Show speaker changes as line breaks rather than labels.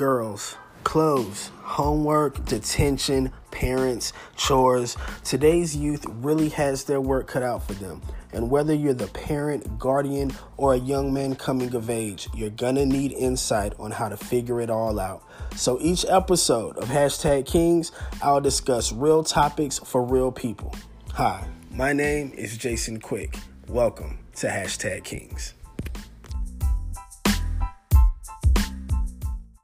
girls, clothes, homework, detention, parents, chores. Today's youth really has their work cut out for them. And whether you're the parent, guardian, or a young man coming of age, you're gonna need insight on how to figure it all out. So each episode of Hashtag Kings, I'll discuss real topics for real people. Hi, my name is Jason Quick. Welcome to Hashtag Kings.